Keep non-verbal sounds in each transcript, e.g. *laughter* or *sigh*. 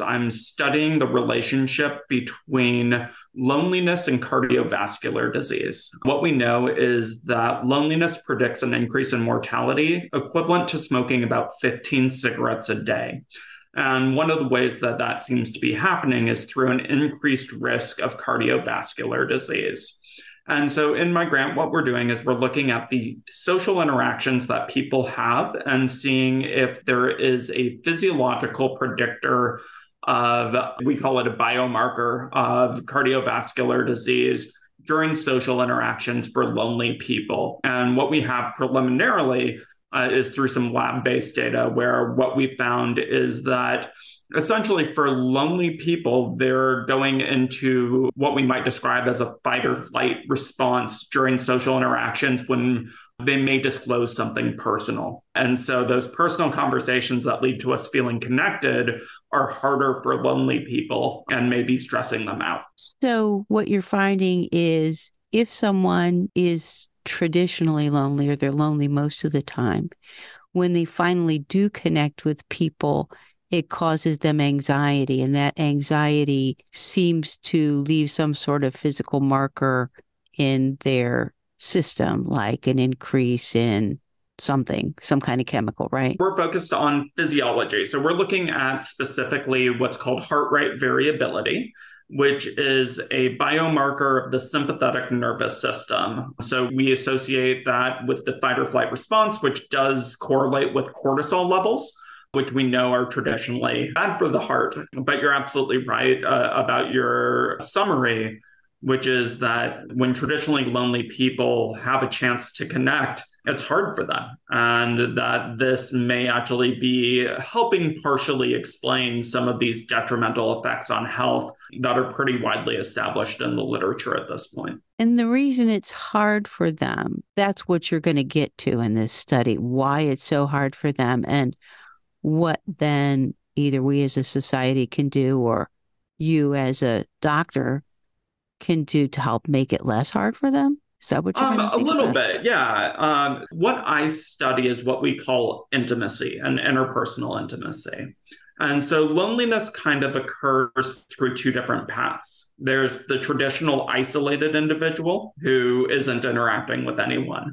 I'm studying the relationship between loneliness and cardiovascular disease. What we know is that loneliness predicts an increase in mortality equivalent to smoking about 15 cigarettes a day. And one of the ways that that seems to be happening is through an increased risk of cardiovascular disease. And so in my grant, what we're doing is we're looking at the social interactions that people have and seeing if there is a physiological predictor of, we call it a biomarker of cardiovascular disease during social interactions for lonely people. And what we have preliminarily uh, is through some lab based data where what we found is that essentially for lonely people, they're going into what we might describe as a fight or flight response during social interactions when they may disclose something personal. And so those personal conversations that lead to us feeling connected are harder for lonely people and maybe stressing them out. So what you're finding is if someone is traditionally lonely or they're lonely most of the time, when they finally do connect with people, it causes them anxiety. And that anxiety seems to leave some sort of physical marker in their system, like an increase in something, some kind of chemical, right? We're focused on physiology. So we're looking at specifically what's called heart rate variability which is a biomarker of the sympathetic nervous system. So we associate that with the fight or flight response, which does correlate with cortisol levels. Which we know are traditionally bad for the heart. But you're absolutely right uh, about your summary, which is that when traditionally lonely people have a chance to connect, it's hard for them. And that this may actually be helping partially explain some of these detrimental effects on health that are pretty widely established in the literature at this point. And the reason it's hard for them, that's what you're going to get to in this study, why it's so hard for them, and what then either we as a society can do or you as a doctor can do to help make it less hard for them? Is that what you're um, A little about? bit, yeah. Um, what I study is what we call intimacy and interpersonal intimacy. And so loneliness kind of occurs through two different paths. There's the traditional isolated individual who isn't interacting with anyone.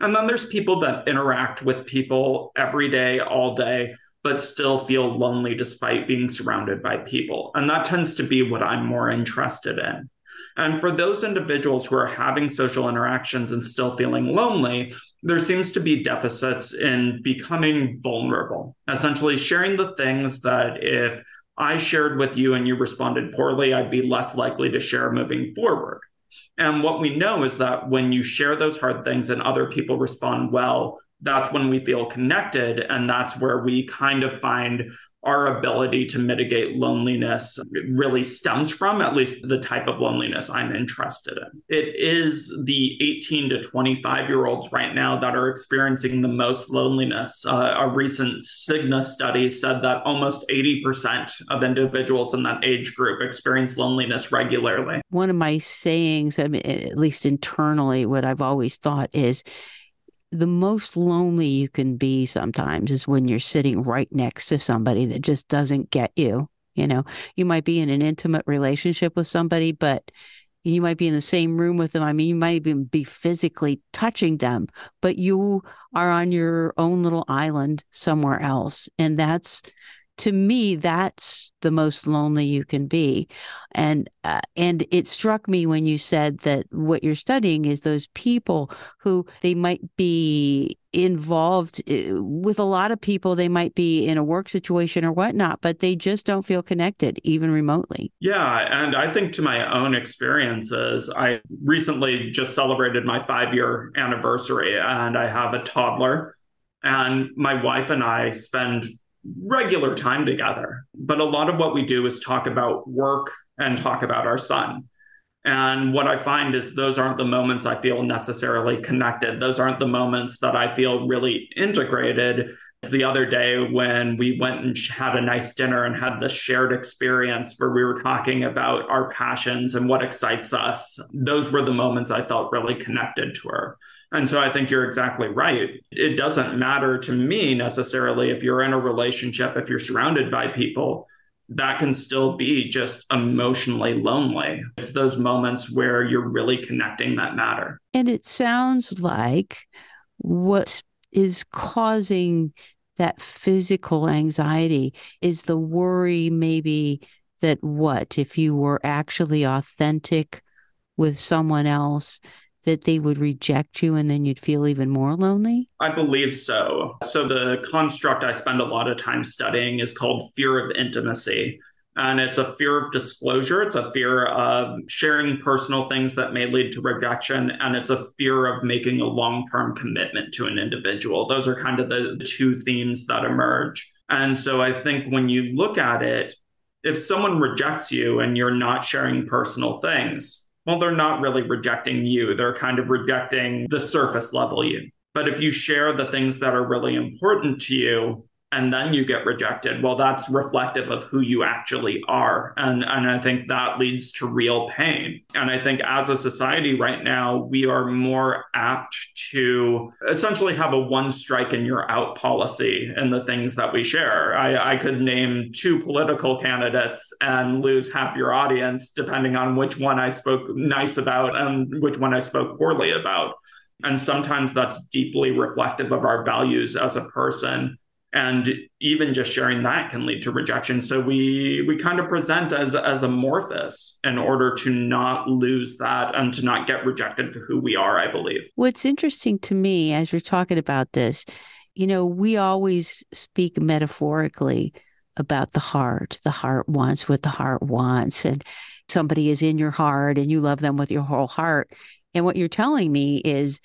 And then there's people that interact with people every day, all day, but still feel lonely despite being surrounded by people. And that tends to be what I'm more interested in. And for those individuals who are having social interactions and still feeling lonely, there seems to be deficits in becoming vulnerable, essentially sharing the things that if I shared with you and you responded poorly, I'd be less likely to share moving forward. And what we know is that when you share those hard things and other people respond well, that's when we feel connected. And that's where we kind of find our ability to mitigate loneliness really stems from, at least the type of loneliness I'm interested in. It is the 18 to 25 year olds right now that are experiencing the most loneliness. Uh, a recent Cigna study said that almost 80% of individuals in that age group experience loneliness regularly. One of my sayings, I mean, at least internally, what I've always thought is, the most lonely you can be sometimes is when you're sitting right next to somebody that just doesn't get you. You know, you might be in an intimate relationship with somebody, but you might be in the same room with them. I mean, you might even be physically touching them, but you are on your own little island somewhere else. And that's to me that's the most lonely you can be. And uh, and it struck me when you said that what you're studying is those people who they might be involved uh, with a lot of people. They might be in a work situation or whatnot but they just don't feel connected even remotely. Yeah and i think to my own experiences i recently just celebrated my five year anniversary and i have a toddler. And my wife and i spend regular time together. But a lot of what we do is talk about work and talk about our son. And what I find is those aren't the moments I feel necessarily connected. Those aren't the moments that I feel really integrated. It's The other day, when we went and had a nice dinner and had this shared experience where we were talking about our passions and what excites us, those were the moments I felt really connected to her. And so I think you're exactly right. It doesn't matter to me necessarily if you're in a relationship, if you're surrounded by people. that can still be just emotionally lonely. It's those moments where you're really connecting that matter. And it sounds like what is causing that physical anxiety is the worry, maybe that what if you were actually authentic with someone else that they would reject you and then you'd feel even more lonely? I believe so. So, the construct I spend a lot of time studying is called fear of intimacy. And it's a fear of disclosure. It's a fear of sharing personal things that may lead to rejection. And it's a fear of making a long term commitment to an individual. Those are kind of the two themes that emerge. And so I think when you look at it, if someone rejects you and you're not sharing personal things, well, they're not really rejecting you. They're kind of rejecting the surface level you. But if you share the things that are really important to you, and then you get rejected. Well that's reflective of who you actually are. And and i think that leads to real pain. And i think as a society right now we are more apt to essentially have a one strike and you're out policy in the things that we share. I, I could name two political candidates and lose half your audience depending on which one i spoke nice about and which one i spoke poorly about. And sometimes that's deeply reflective of our values as a person and even just sharing that can lead to rejection. So we we kind of present as as amorphous in order to not lose that and to not get rejected for who we are i believe. What's interesting to me as you're talking about this you know we always speak metaphorically about the heart. The heart wants what the heart wants. And somebody is in your heart and you love them with your whole heart. And what you're telling me is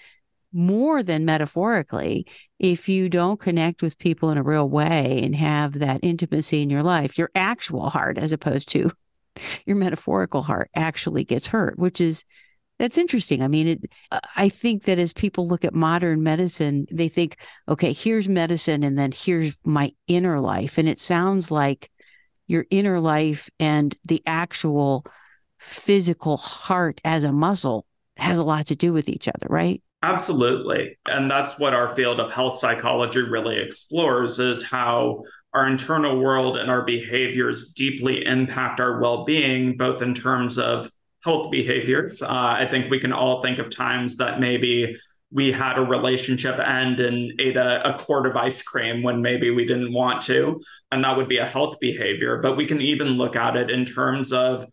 more than metaphorically, if you don't connect with people in a real way and have that intimacy in your life, your actual heart, as opposed to *laughs* your metaphorical heart, actually gets hurt, which is that's interesting. I mean, it, I think that as people look at modern medicine, they think, okay, here's medicine, and then here's my inner life. And it sounds like your inner life and the actual physical heart as a muscle has a lot to do with each other, right? Absolutely. And that's what our field of health psychology really explores is how our internal world and our behaviors deeply impact our well-being both in terms of health behaviors. Uh, I think we can all think of times that maybe we had a relationship end and ate a, a, quart of ice cream when maybe we didn't want to. And that would be a health behavior. But we can even look at it in terms of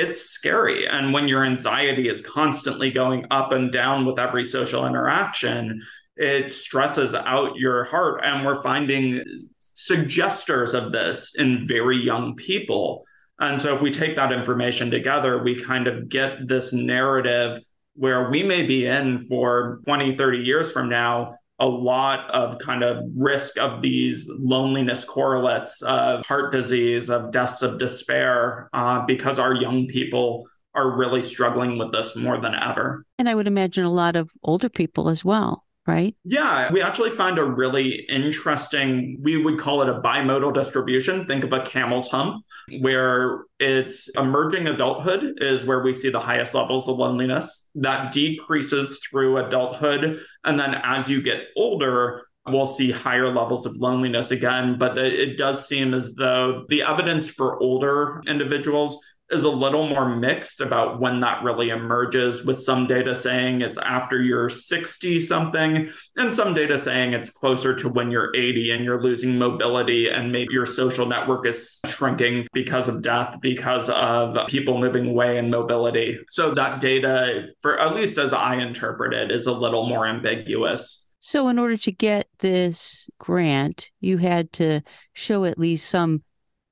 it's scary. And when your anxiety is constantly going up and down with every social interaction, it stresses out your heart. And we're finding suggesters of this in very young people. And so if we take that information together, we kind of get this narrative where we may be in for 20, 30 years from now a lot of kind of risk of these loneliness correlates of heart disease, of deaths of despair, uh, because our young people are really struggling with this more than ever. And I would imagine a lot of older people as well right? Yeah, we actually find a really interesting, we would call it a bimodal distribution. Think of a camel's hump, where it's emerging adulthood is where we see the highest levels of loneliness. That decreases through adulthood. And then as you get older, we'll see higher levels of loneliness again. But it does seem as though the evidence for older individuals is a little more mixed about when that really emerges, with some data saying it's after you're 60 something, and some data saying it's closer to when you're 80 and you're losing mobility, and maybe your social network is shrinking because of death, because of people moving away and mobility. So that data, for at least as I interpret it, is a little more ambiguous. So, in order to get this grant, you had to show at least some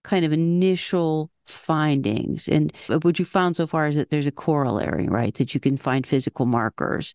kind of initial findings. And what you found so far is that there's a corollary, right? That you can find physical markers.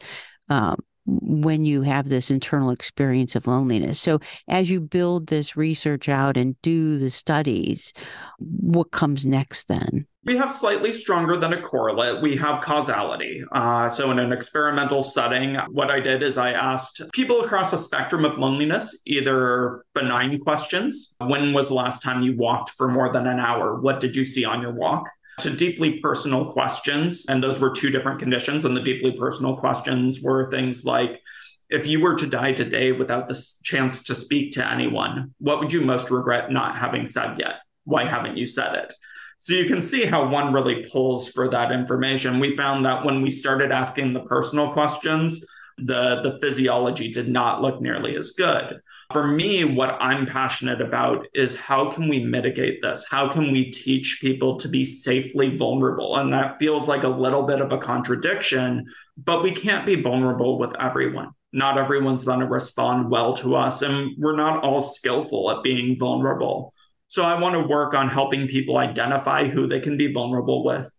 Um, when you have this internal experience of loneliness. So, as you build this research out and do the studies, what comes next then? We have slightly stronger than a correlate. We have causality. Uh, so, in an experimental setting, what I did is I asked people across a spectrum of loneliness either benign questions when was the last time you walked for more than an hour? What did you see on your walk? To deeply personal questions. And those were two different conditions. And the deeply personal questions were things like, if you were to die today without the chance to speak to anyone, what would you most regret not having said yet? Why haven't you said it? So you can see how one really pulls for that information. We found that when we started asking the personal questions, the, the physiology did not look nearly as good. For me, what I'm passionate about is how can we mitigate this? How can we teach people to be safely vulnerable? And that feels like a little bit of a contradiction, but we can't be vulnerable with everyone. Not everyone's going to respond well to us, and we're not all skillful at being vulnerable. So I want to work on helping people identify who they can be vulnerable with,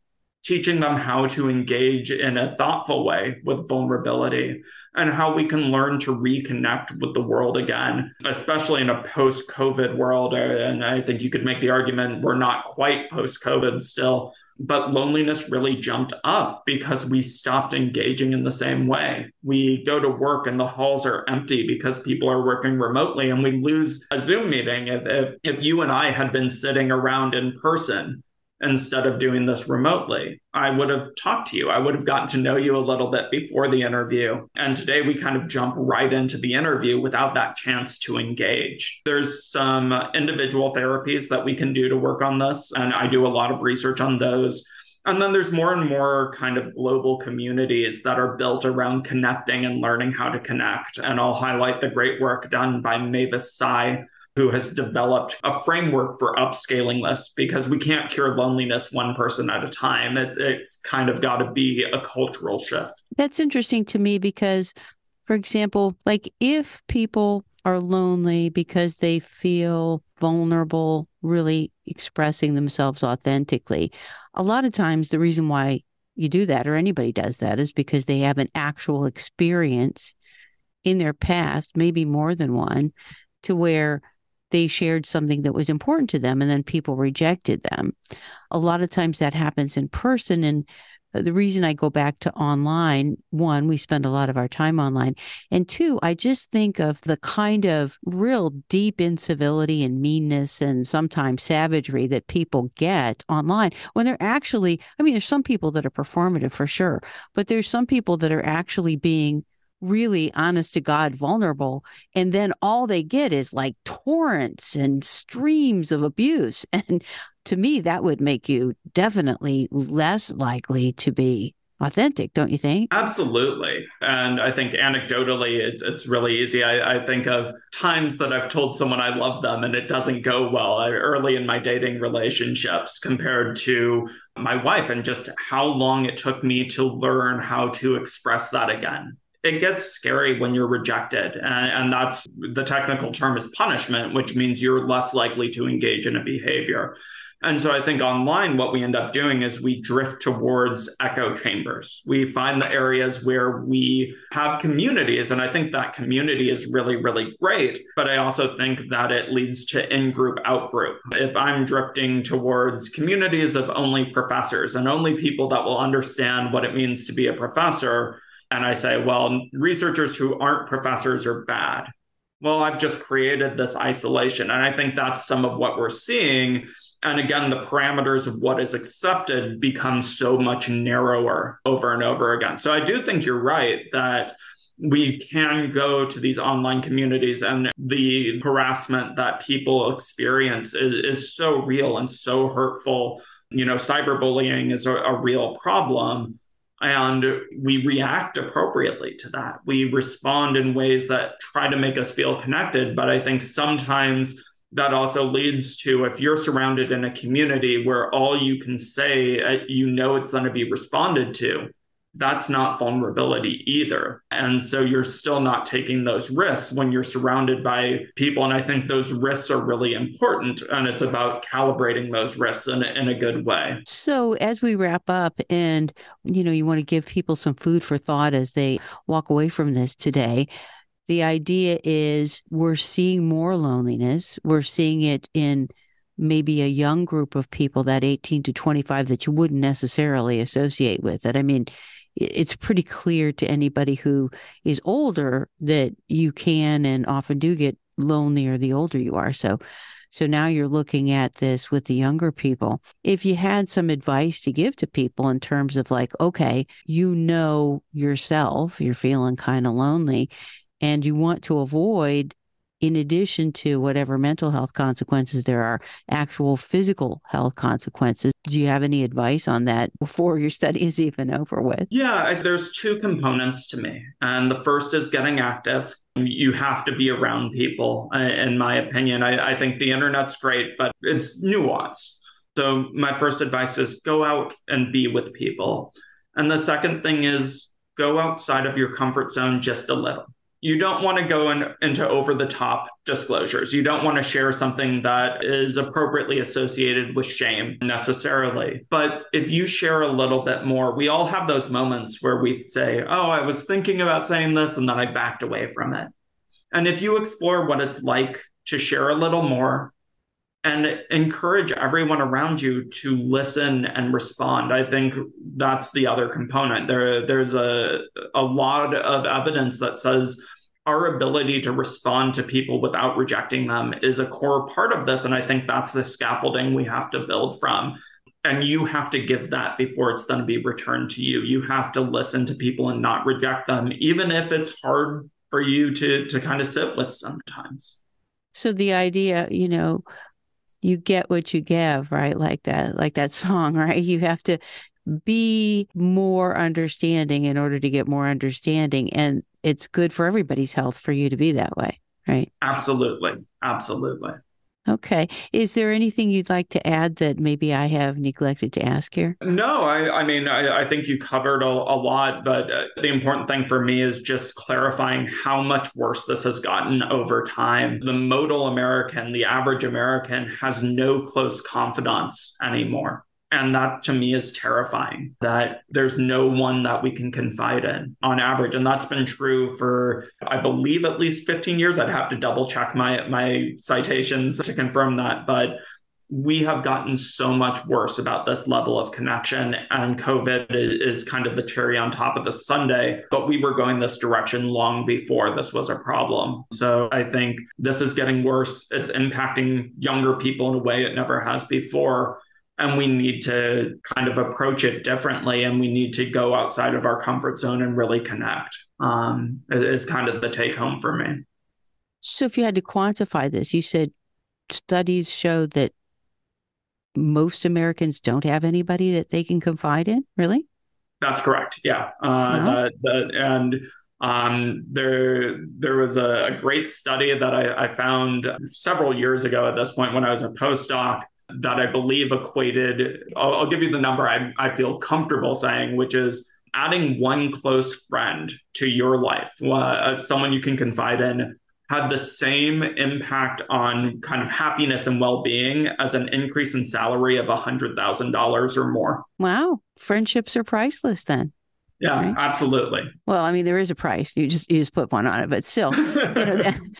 teaching them how to engage in a thoughtful way with vulnerability and how we can learn to reconnect with the world again, especially in a post COVID world. And I think you could make the argument we're not quite post COVID still, but loneliness really jumped up because we stopped engaging in the same way. We go to work and the halls are empty because people are working remotely, and we lose a Zoom meeting. If, if, if you and I had been sitting around in person, instead of doing this remotely. I would have talked to you. I would have gotten to know you a little bit before the interview. And today we kind of jump right into the interview without that chance to engage. There's some individual therapies that we can do to work on this. And I do a lot of research on those. And then there's more and more kind of global communities that are built around connecting and learning how to connect. And I'll highlight the great work done by Mavis Tsai who has developed a framework for upscaling this because we can't cure loneliness one person at a time. It, it's kind of got to be a cultural shift. That's interesting to me because, for example, like if people are lonely because they feel vulnerable, really expressing themselves authentically, a lot of times the reason why you do that or anybody does that is because they have an actual experience in their past, maybe more than one, to where they shared something that was important to them and then people rejected them. A lot of times that happens in person. And uh, the reason I go back to online, one, we spend a lot of our time online. And two, I just think of the kind of real deep incivility and meanness and sometimes savagery that people get online when they're actually, I mean, there's some people that are performative for sure, but there's some people that are actually being really honest to God vulnerable. And then all they get is like torrents and streams of abuse. *laughs* And to me, that would make you definitely less likely to be authentic, don't you think? Absolutely. And I think anecdotally, it's, it's really easy. I, I, think of times that I've told someone I love them and it doesn't go well I, early in my dating relationships compared to my wife and just how long it took me to learn how to express that again it gets scary when you're rejected. And, and, that's the technical term is punishment, which means you're less likely to engage in a behavior. And so I think online, what we end up doing is we drift towards echo chambers. We find the areas where we have communities. And I think that community is really, really great. But I also think that it leads to in group, out group. If I'm drifting towards communities of only professors and only people that will understand what it means to be a professor, and I say, well, researchers who aren't professors are bad. Well, I've just created this isolation. And I think that's some of what we're seeing. And again, the parameters of what is accepted become so much narrower over and over again. So I do think you're right that we can go to these online communities and the harassment that people experience is, is so real and so hurtful. You know, cyberbullying is a, a real problem and we react appropriately to that. We respond in ways that try to make us feel connected. But I think sometimes that also leads to if you're surrounded in a community where all you can say, uh, you know, it's going to be responded to, that's not vulnerability either. And so you're still not taking those risks when you're surrounded by people. And I think those risks are really important. And it's about calibrating those risks in, in a good way. So as we wrap up, and you know, you want to give people some food for thought as they walk away from this today. The idea is we're seeing more loneliness. We're seeing it in maybe a young group of people, that 18 to 25, that you wouldn't necessarily associate with it. I mean, it's pretty clear to anybody who is older that you can and often do get lonelier the older you are. So, so now you're looking at this with the younger people. If you had some advice to give to people in terms of like, okay, you know yourself, you're feeling kind of lonely, and you want to avoid in addition to whatever mental health consequences there are, actual physical health consequences. Do you have any advice on that before your study is even over with? Yeah, there's two components to me. And the first is getting active. You have to be around people, uh, in my opinion. I, I think the internet's great, but it's nuanced. So, my first advice is go out and be with people. And the second thing is go outside of your comfort zone just a little you don't want to go in, into over the top disclosures. You don't want to share something that is appropriately associated with shame necessarily. But if you share a little bit more, we all have those moments where we say, Oh, I was thinking about saying this and then I backed away from it. And if you explore what it's like to share a little more, and encourage everyone around you to listen and respond. I think that's the other component. There, there's a a lot of evidence that says our ability to respond to people without rejecting them is a core part of this. And I think that's the scaffolding we have to build from. And you have to give that before it's going to be returned to you. You have to listen to people and not reject them, even if it's hard for you to to kind of sit with sometimes. So the idea, you know, you get what you give, right? Like that, like that *laughs* song, right? You have to be more understanding in order to get more understanding. And it's good for everybody's health for you to be that way, right? Absolutely. Absolutely. Okay. Is there anything you'd like to add that maybe I have neglected to ask here? No, I, I mean, I, I, think you covered a, a lot, but uh, the important thing for me is just clarifying how much worse this has gotten over time. The modal American, the average American, has no close confidants anymore. And that to me is terrifying that there's no one that we can confide in on average. And that's been true for, I believe, at least 15 years. I'd have to double check my, my citations to confirm that. But we have gotten so much worse about this level of connection, and COVID is, kind of the cherry on top of the sundae. But we were going this direction long before this was a problem. So I think this is getting worse. It's impacting younger people in a way it never has before and we need to kind of approach it differently and we need to go outside of our comfort zone and really connect um, is kind of the take home for me. So if you had to quantify this you said studies show that most americans don't have anybody that they can confide in really? That's correct yeah. Uh, the, the, and um, there, there was a, a great study that I, I, found several years ago at this point when I was a postdoc that I believe equated, I'll, I'll give you the number I, I feel comfortable saying, which is adding one close friend to your life, uh, someone you can confide in, had the same impact on kind of happiness and well being as an increase in salary of $100,000 or more. Wow. Friendships are priceless then. Yeah, right? absolutely. Well, I mean, there is a price. You just you just put one on it, but still, you know, *laughs* that,